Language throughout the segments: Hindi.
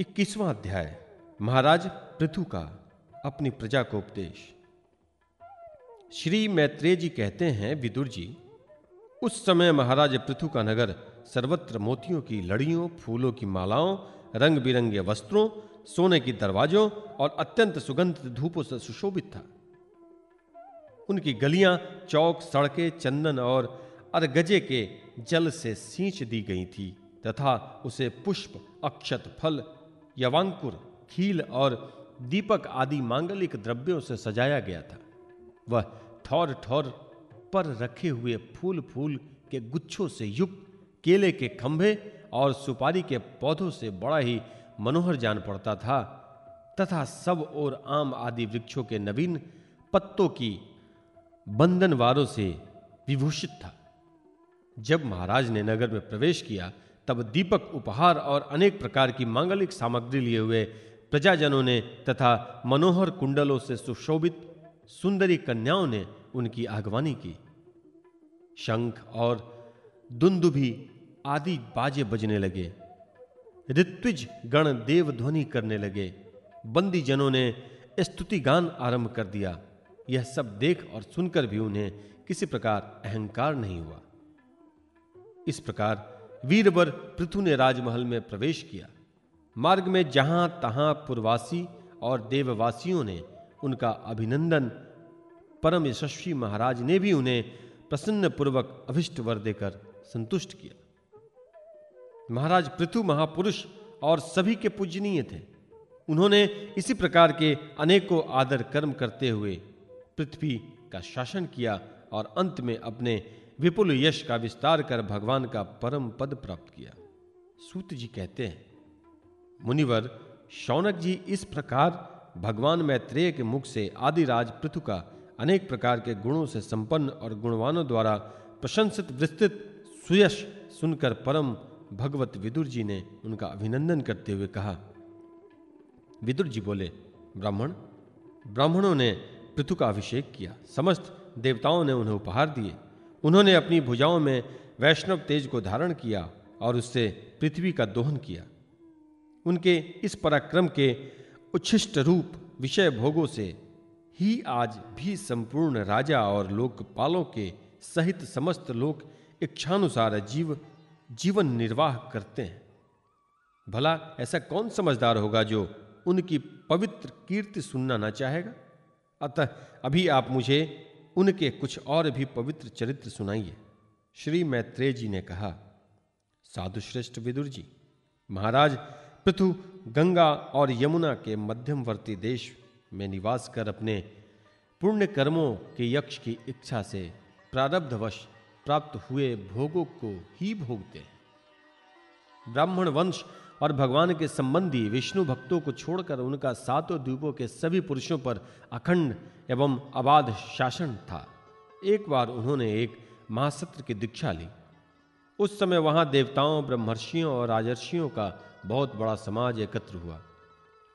इक्कीसवां अध्याय। महाराज पृथु का अपनी प्रजा को उपदेश। श्री मैत्रेय जी कहते हैं, विदुर जी, उस समय महाराज पृथु का नगर सर्वत्र मोतियों की लड़ियों, फूलों की मालाओं रंग बिरंगे वस्त्रों, सोने की दरवाजों और अत्यंत सुगंधित धूपों से सुशोभित था। उनकी गलियाँ, चौक, सड़कें, चंदन और अरगजे के जल से सींच दी गई थी तथा उसे पुष्प, अक्षत फल यवांकुर, खील और दीपक आदि मांगलिक द्रव्यों से सजाया गया था। वह ठौर ठौर पर रखे हुए फूल फूल के गुच्छों से युक्त, केले के खंभे और सुपारी के पौधों से बड़ा ही मनोहर जान पड़ता था, तथा सब और आम आदि वृक्षों के नवीन पत्तों की बंधनवारों से विभूषित था। जब महाराज ने नगर में प्रवेश किया तब दीपक उपहार और अनेक प्रकार की मांगलिक सामग्री लिए हुए प्रजाजनों ने तथा मनोहर कुंडलों से सुशोभित सुंदरी कन्याओं ने उनकी आगवानी की। शंख और दुंदुभी आदि बाजे बजने लगे। ऋत्विज गण देव ध्वनि करने लगे। बंदी जनों ने स्तुति गान आरंभ कर दिया। यह सब देख और सुनकर भी उन्हें किसी प्रकार अहंकार नहीं हुआ। इस प्रकार वीरवर पृथु ने राजमहल में प्रवेश किया। मार्ग में जहाँ तहां पुरवासी और देववासियों ने उनका अभिनंदन, परम यशस्वी महाराज ने भी उन्हें प्रसन्न पूर्वक अभिष्ट वर देकर संतुष्ट किया। महाराज पृथु महापुरुष और सभी के पूजनीय थे। उन्होंने इसी प्रकार के अनेकों आदर कर्म करते हुए पृथ्वी का शासन किया और अंत में अपने विपुल यश का विस्तार कर भगवान का परम पद प्राप्त किया। सूत जी कहते हैं, मुनिवर, शौनक जी, इस प्रकार भगवान मैत्रेय के मुख से आदिराज पृथु का अनेक प्रकार के गुणों से संपन्न और गुणवानों द्वारा प्रशंसित, विस्तृत सुयश सुनकर परम भगवत विदुर जी ने उनका अभिनंदन करते हुए कहा। विदुर जी बोले, ब्राह्मण, ब्राह्मणों ने पृथु का अभिषेक किया। समस्त देवताओं ने उन्हें उपहार दिए। उन्होंने अपनी भुजाओं में वैष्णव तेज को धारण किया और उससे पृथ्वी का दोहन किया। उनके इस पराक्रम के उच्छिष्ट रूप विषय भोगों से ही आज भी संपूर्ण राजा और लोकपालों के सहित समस्त लोक इच्छानुसार जीव, जीवन निर्वाह करते हैं। भला ऐसा कौन समझदार होगा जो उनकी पवित्र कीर्ति सुनना ना चाहेगा? अतः अभी आप मुझे उनके कुछ और भी पवित्र चरित्र सुनाइए। श्री मैत्रेय जी ने कहा साधु श्रेष्ठ विदुर जी, महाराज, पृथु, गंगा और यमुना के मध्यमवर्ती देश में निवास कर अपने पुण्य कर्मों के यक्ष की इच्छा से प्रारब्धवश प्राप्त हुए भोगों को ही भोगते हैं। ब्राह्मण वंश और भगवान के संबंधी विष्णु भक्तों को छोड़कर उनका सातों द्वीपों के सभी पुरुषों पर अखंड एवं अबाध शासन था। एक बार उन्होंने एक महासत्र की दीक्षा ली। उस समय वहाँ देवताओं, ब्रह्मर्षियों और राजर्षियों का बहुत बड़ा समाज एकत्र हुआ।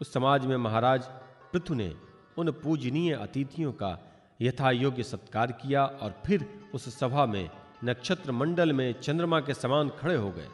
उस समाज में महाराज पृथु ने उन पूजनीय अतिथियों का यथा योग्य सत्कार किया और फिर उस सभा में नक्षत्र मंडल में चंद्रमा के समान खड़े हो गए।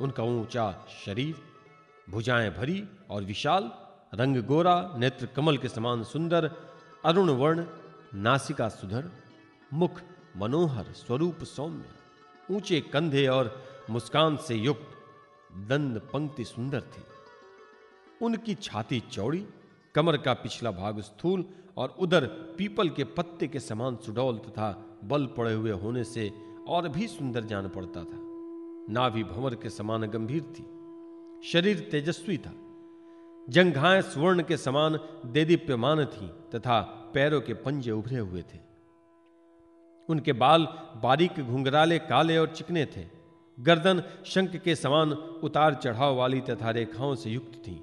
उनका ऊँचा शरीर, भुजाएँ भरी और विशाल, रंग गोरा, नेत्र कमल के समान सुंदर, अरुण वर्ण, नासिका सुधर, मुख मनोहर स्वरूप सौम्य, ऊँचे कंधे और मुस्कान से युक्त दंड पंक्ति सुंदर थी। उनकी छाती चौड़ी, कमर का पिछला भाग स्थूल और उधर पीपल के पत्ते के समान सुडौल तथा बल पड़े हुए होने से और भी सुंदर जान पड़ता था। नाभि भंवर के समान गंभीर थी। शरीर तेजस्वी था। जंघाएँ स्वर्ण के समान देदीप्यमान थी तथा पैरों के पंजे उभरे हुए थे। उनके बाल बारीक, घुंघराले, काले और चिकने थे। गर्दन शंख के समान उतार चढ़ाव वाली तथा रेखाओं से युक्त थी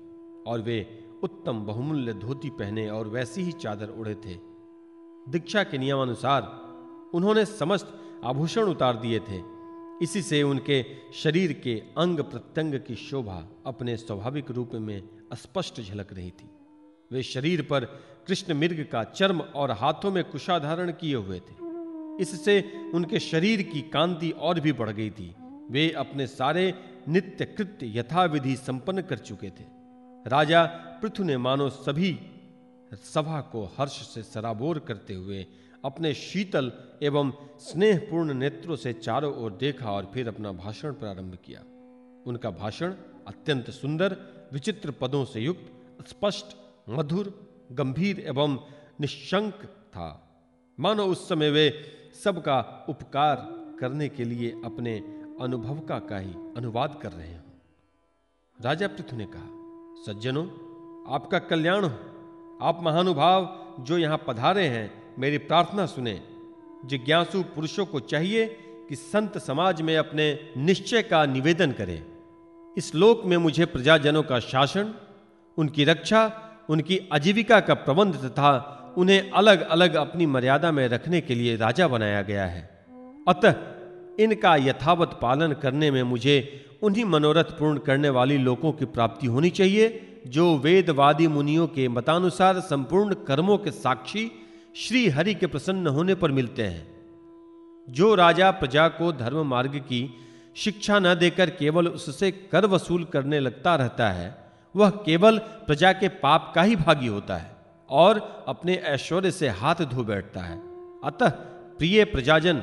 और वे उत्तम बहुमूल्य धोती पहने और वैसी ही चादर उड़े थे। दीक्षा के नियमानुसार उन्होंने समस्त आभूषण उतार दिए थे। इसी से उनके शरीर के अंग प्रत्यंग की शोभा अपने स्वाभाविक रूप में स्पष्ट झलक रही थी। वे शरीर पर कृष्ण मृग का चर्म और हाथों में कुशा धारण किए हुए थे। इससे उनके शरीर की कांति और भी बढ़ गई थी। वे अपने सारे नित्य कृत्य यथाविधि संपन्न कर चुके थे। राजा पृथु ने मानो सभी सभा को हर्ष से सराबोर करते हुए अपने शीतल एवं स्नेहपूर्ण नेत्रों से चारों ओर देखा और फिर अपना भाषण प्रारंभ किया। उनका भाषण अत्यंत सुंदर, विचित्र पदों से युक्त, स्पष्ट, मधुर, गंभीर एवं निशंक था। मानो उस समय वे सबका उपकार करने के लिए अपने अनुभव का का ही अनुवाद कर रहे हो। राजा पृथु ने कहा, सज्जनों, आपका कल्याण हो। आप महानुभाव जो यहाँ पधारे हैं मेरी प्रार्थना सुने। जिज्ञासु पुरुषों को चाहिए कि संत समाज में अपने निश्चय का निवेदन करें। इस लोक में मुझे प्रजाजनों का शासन, उनकी रक्षा, उनकी आजीविका का प्रबंध तथा उन्हें अलग अलग अपनी मर्यादा में रखने के लिए राजा बनाया गया है। अतः इनका यथावत पालन करने में मुझे उन्हीं मनोरथ पूर्ण करने वाली लोगों की प्राप्ति होनी चाहिए, जो वेदवादी मुनियों के मतानुसार संपूर्ण कर्मों के साक्षी श्री हरि के प्रसन्न होने पर मिलते हैं। जो राजा प्रजा को धर्म मार्ग की शिक्षा न देकर केवल उससे कर वसूल करने लगता रहता है, वह केवल प्रजा के पाप का ही भागी होता है और अपने ऐश्वर्य से हाथ धो बैठता है। अतः प्रिय प्रजाजन,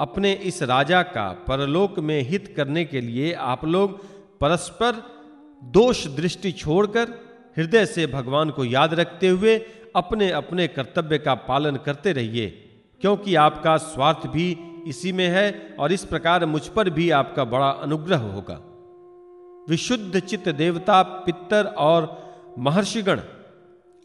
अपने इस राजा का परलोक में हित करने के लिए आप लोग परस्पर दोष दृष्टि छोड़कर हृदय से भगवान को याद रखते हुए अपने अपने कर्तव्य का पालन करते रहिए, क्योंकि आपका स्वार्थ भी इसी में है और इस प्रकार मुझ पर भी आपका बड़ा अनुग्रह होगा। विशुद्ध चित्त देवता पितर और महर्षिगण,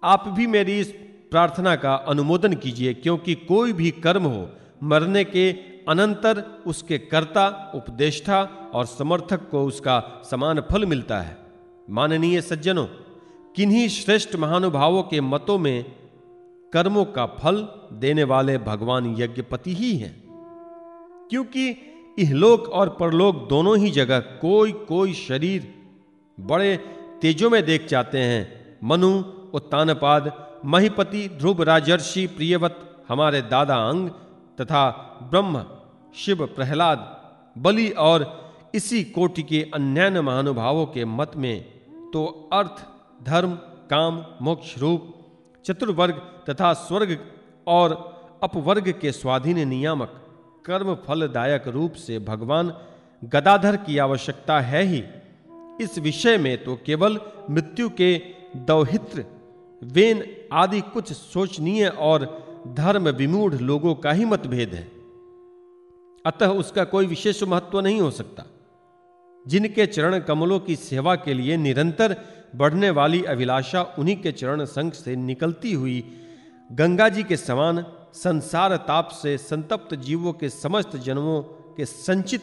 आप भी मेरी इस प्रार्थना का अनुमोदन कीजिए, क्योंकि कोई भी कर्म हो, मरने के अनंतर उसके कर्ता, उपदेष्टा और समर्थक को उसका समान फल मिलता है। माननीय सज्जनों किन्हीं श्रेष्ठ महानुभावों के मतों में कर्मों का फल देने वाले भगवान यज्ञपति ही हैं। क्योंकि इहलोक और परलोक दोनों ही जगह कोई कोई शरीर बड़े तेजों में देख जाते हैं। मनु, उत्तानपाद, महिपति, ध्रुव, राजर्षि प्रियवत हमारे दादा अंग तथा ब्रह्म, शिव, प्रहलाद, बलि और इसी कोटि के अन्य महानुभावों के मत में तो अर्थ धर्म, काम, मोक्ष रूप, चतुर्वर्ग तथा स्वर्ग और अपवर्ग के स्वाधीन नियामक कर्म फलदायक रूप से भगवान गदाधर की आवश्यकता है ही। इस विषय में तो केवल मृत्यु के दौहित्र, वेन आदि कुछ सोचनीय और धर्म विमूढ़ लोगों का ही मतभेद है। अतः उसका कोई विशेष महत्व नहीं हो सकता। जिनके चरण कमलों की सेवा के लिए निरंतर बढ़ने वाली अभिलाषा उन्हीं के चरण संघ से निकलती हुई गंगा जी के समान संसार ताप से संतप्त जीवों के समस्त जन्मों के संचित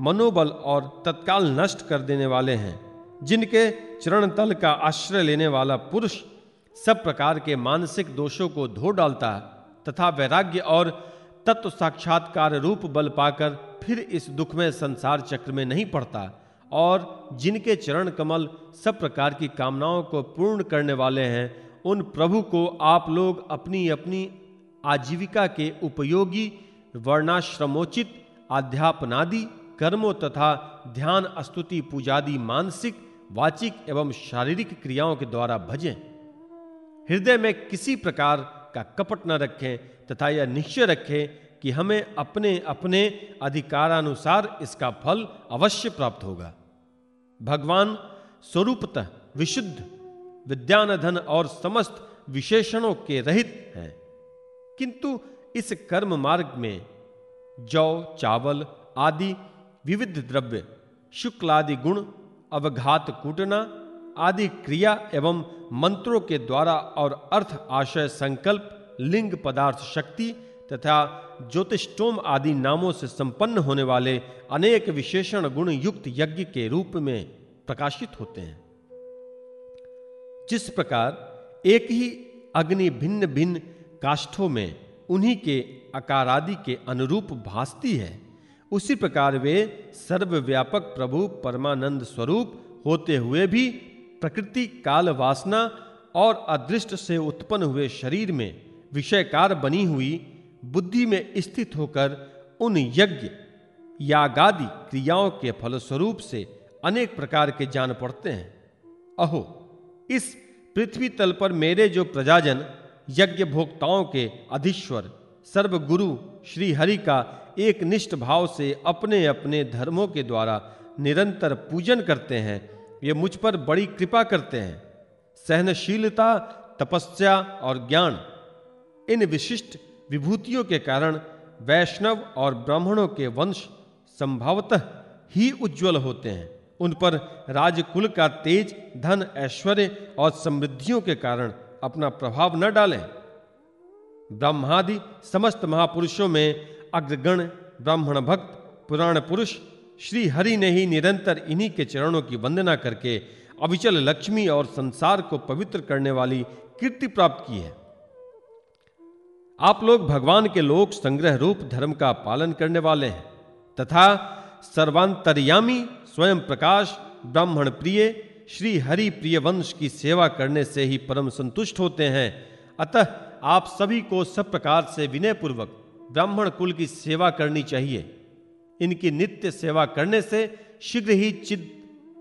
मनोबल और तत्काल नष्ट कर देने वाले हैं, जिनके चरण तल का आश्रय लेने वाला पुरुष सब प्रकार के मानसिक दोषों को धो डालता है तथा वैराग्य और तत्व साक्षात्कार रूप बल पाकर फिर इस दुख में संसार चक्र में नहीं पड़ता। और जिनके चरण कमल सब प्रकार की कामनाओं को पूर्ण करने वाले हैं, उन प्रभु को आप लोग अपनी अपनी आजीविका के उपयोगी, वर्णाश्रमोचित अध्यापनादि कर्मों तथा ध्यान स्तुति पूजादि मानसिक, वाचिक एवं शारीरिक क्रियाओं के द्वारा भजें। हृदय में किसी प्रकार का कपट न रखें तथा यह निश्चय रखें कि हमें अपने अपने अधिकारानुसार इसका फल अवश्य प्राप्त होगा। भगवान स्वरूपतः विशुद्ध विद्यान धन और समस्त विशेषणों के रहित हैं। किंतु इस कर्म मार्ग में जौ, चावल आदि विविध द्रव्य, शुक्लादि गुण, अवघात कूटना आदि क्रिया एवं मंत्रों के द्वारा और अर्थ आशय संकल्प, लिंग पदार्थ शक्ति तथा ज्योतिषोम आदि नामों से संपन्न होने वाले अनेक विशेषण गुण युक्त यज्ञ के रूप में प्रकाशित होते हैं। जिस प्रकार एक ही अग्नि भिन्न भिन्न काष्ठों में उन्हीं के आकारादि के अनुरूप भासती है, उसी प्रकार वे सर्वव्यापक प्रभु परमानंद स्वरूप होते हुए भी प्रकृति, काल वासना और अदृष्ट से उत्पन्न हुए शरीर में विषयकार बनी हुई बुद्धि में स्थित होकर उन यज्ञ, यागादि क्रियाओं के फलस्वरूप से अनेक प्रकार के जान पड़ते हैं। अहो, इस पृथ्वी तल पर मेरे जो प्रजाजन यज्ञ भोक्ताओं के अधीश्वर, सर्वगुरु श्री हरि का एक निष्ठ भाव से अपने अपने धर्मों के द्वारा निरंतर पूजन करते हैं ये मुझ पर बड़ी कृपा करते हैं। सहनशीलता, तपस्या और ज्ञान, इन विशिष्ट विभूतियों के कारण वैष्णव और ब्राह्मणों के वंश संभवतः ही उज्जवल होते हैं। उन पर राजकुल का तेज, धन, ऐश्वर्य और समृद्धियों के कारण अपना प्रभाव न डालें। ब्रह्मादि समस्त महापुरुषों में अग्रगण, ब्राह्मण भक्त, पुराण पुरुष श्री हरि ने ही निरंतर इन्हीं के चरणों की वंदना करके अविचल लक्ष्मी और संसार को पवित्र करने वाली कीर्ति प्राप्त की है। आप लोग भगवान के लोक संग्रह रूप धर्म का पालन करने वाले हैं, तथा सर्वांतरयामी स्वयं प्रकाश, ब्राह्मण प्रिय, श्री हरि प्रिय वंश की सेवा करने से ही परम संतुष्ट होते हैं। अतः आप सभी को सब प्रकार से विनय पूर्वक ब्राह्मण कुल की सेवा करनी चाहिए। इनकी नित्य सेवा करने से शीघ्र ही चिद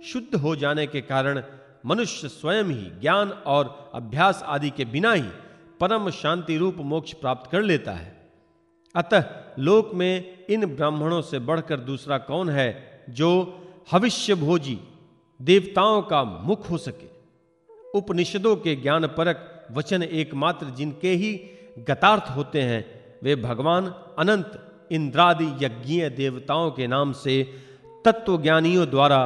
शुद्ध हो जाने के कारण मनुष्य स्वयं ही ज्ञान और अभ्यास आदि के बिना ही परम शांति रूप मोक्ष प्राप्त कर लेता है। अतः लोक में इन ब्राह्मणों से बढ़कर दूसरा कौन है जो भविष्य भोजी देवताओं का मुख हो सके? उपनिषदों के ज्ञान परक वचन एकमात्र जिनके ही गतार्थ होते हैं, वे भगवान अनंत इंद्रादि यज्ञीय देवताओं के नाम से तत्वज्ञानियों द्वारा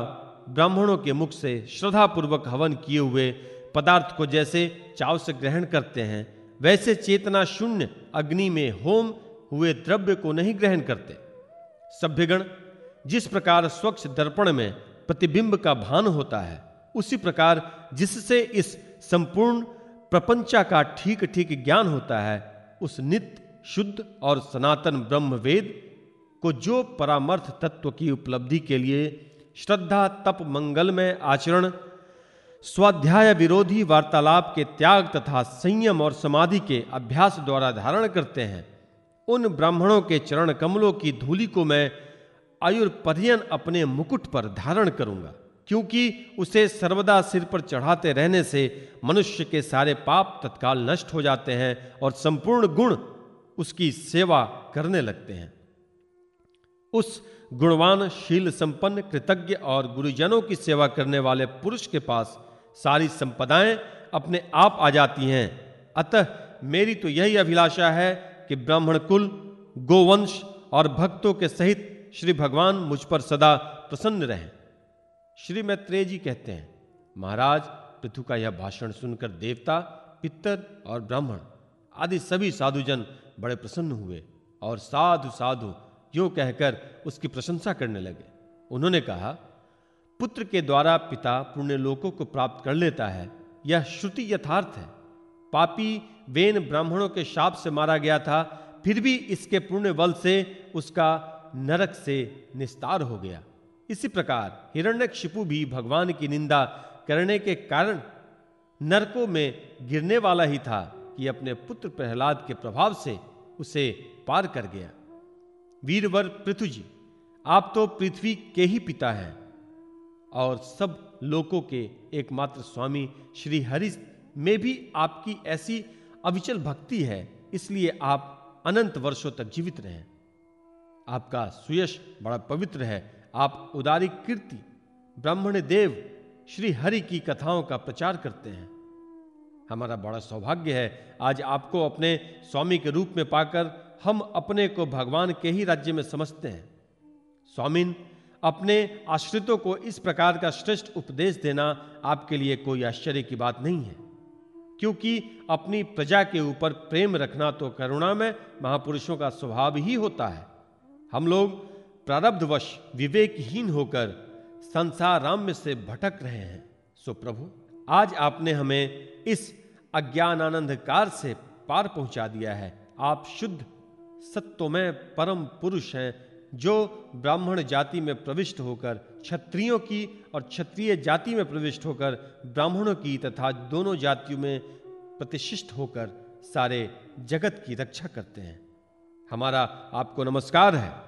ब्राह्मणों के मुख से श्रद्धापूर्वक हवन किए हुए पदार्थ को जैसे चाव से ग्रहण करते हैं वैसे चेतना शून्य अग्नि में होम हुए द्रव्य को नहीं ग्रहण करते। सभ्यगण, जिस प्रकार स्वच्छ दर्पण में प्रतिबिंब का भान होता है, उसी प्रकार जिससे इस संपूर्ण प्रपंचा का ठीक ठीक ज्ञान होता है, उस नित्य, शुद्ध और सनातन ब्रह्म वेद को जो परामर्थ तत्व की उपलब्धि के लिए श्रद्धा, तप मंगल में आचरण स्वाध्याय विरोधी वार्तालाप के त्याग तथा संयम और समाधि के अभ्यास द्वारा धारण करते हैं। उन ब्राह्मणों के चरण कमलों की धूलि को मैं आयुर्पर्यन अपने मुकुट पर धारण करूँगा, क्योंकि उसे सर्वदा सिर पर चढ़ाते रहने से मनुष्य के सारे पाप तत्काल नष्ट हो जाते हैं और संपूर्ण गुण उसकी सेवा करने लगते हैं। उस गुणवान शील संपन्न कृतज्ञ और गुरुजनों की सेवा करने वाले पुरुष के पास सारी संपदाएँ अपने आप आ जाती हैं। अतः मेरी तो यही अभिलाषा है कि ब्राह्मण कुल, गोवंश और भक्तों के सहित श्री भगवान मुझ पर सदा प्रसन्न रहें। श्री मैत्रेय जी कहते हैं, महाराज, पृथु का यह भाषण सुनकर देवता, पितर और ब्राह्मण आदि सभी साधुजन बड़े प्रसन्न हुए और साधु साधु यो कहकर उसकी प्रशंसा करने लगे। उन्होंने कहा पुत्र के द्वारा पिता पुण्य लोकों को प्राप्त कर लेता है। यह श्रुति यथार्थ है। पापी वेन ब्राह्मणों के शाप से मारा गया था, फिर भी इसके पुण्य बल से उसका नरक से निस्तार हो गया। इसी प्रकार हिरण्यक्षिपु भी भगवान की निंदा करने के कारण नरकों में गिरने वाला ही था कि अपने पुत्र प्रहलाद के प्रभाव से उसे पार कर गया। वीरवर पृथु जी, आप तो पृथ्वी के ही पिता हैं। और सब लोकों के एकमात्र स्वामी श्री हरि में भी आपकी ऐसी अविचल भक्ति है, इसलिए आप अनंत वर्षों तक जीवित रहें। आपका सुयश बड़ा पवित्र है। आप उदारी कीर्ति, ब्राह्मण देव, श्री हरि की कथाओं का प्रचार करते हैं। हमारा बड़ा सौभाग्य है, आज आपको अपने स्वामी के रूप में पाकर हम अपने को भगवान के ही राज्य में समझते हैं। स्वामिन अपने आश्रितों को इस प्रकार का श्रेष्ठ उपदेश देना आपके लिए कोई आश्चर्य की बात नहीं है। क्योंकि अपनी प्रजा के ऊपर प्रेम रखना तो करुणा में महापुरुषों का स्वभाव ही होता है। हम लोग प्रारब्धवश विवेकहीन होकर संसार राम्य से भटक रहे हैं। सो प्रभु, आज आपने हमें इस अज्ञान आनंद से पार पहुँचा दिया है। आप शुद्ध, सत्वमय परम पुरुष हैं। जो ब्राह्मण जाति में प्रविष्ट होकर, क्षत्रियों की और क्षत्रिय जाति में प्रविष्ट होकर, ब्राह्मणों की तथा दोनों जातियों में प्रतिष्ठित होकर सारे जगत की रक्षा करते हैं। हमारा आपको नमस्कार है।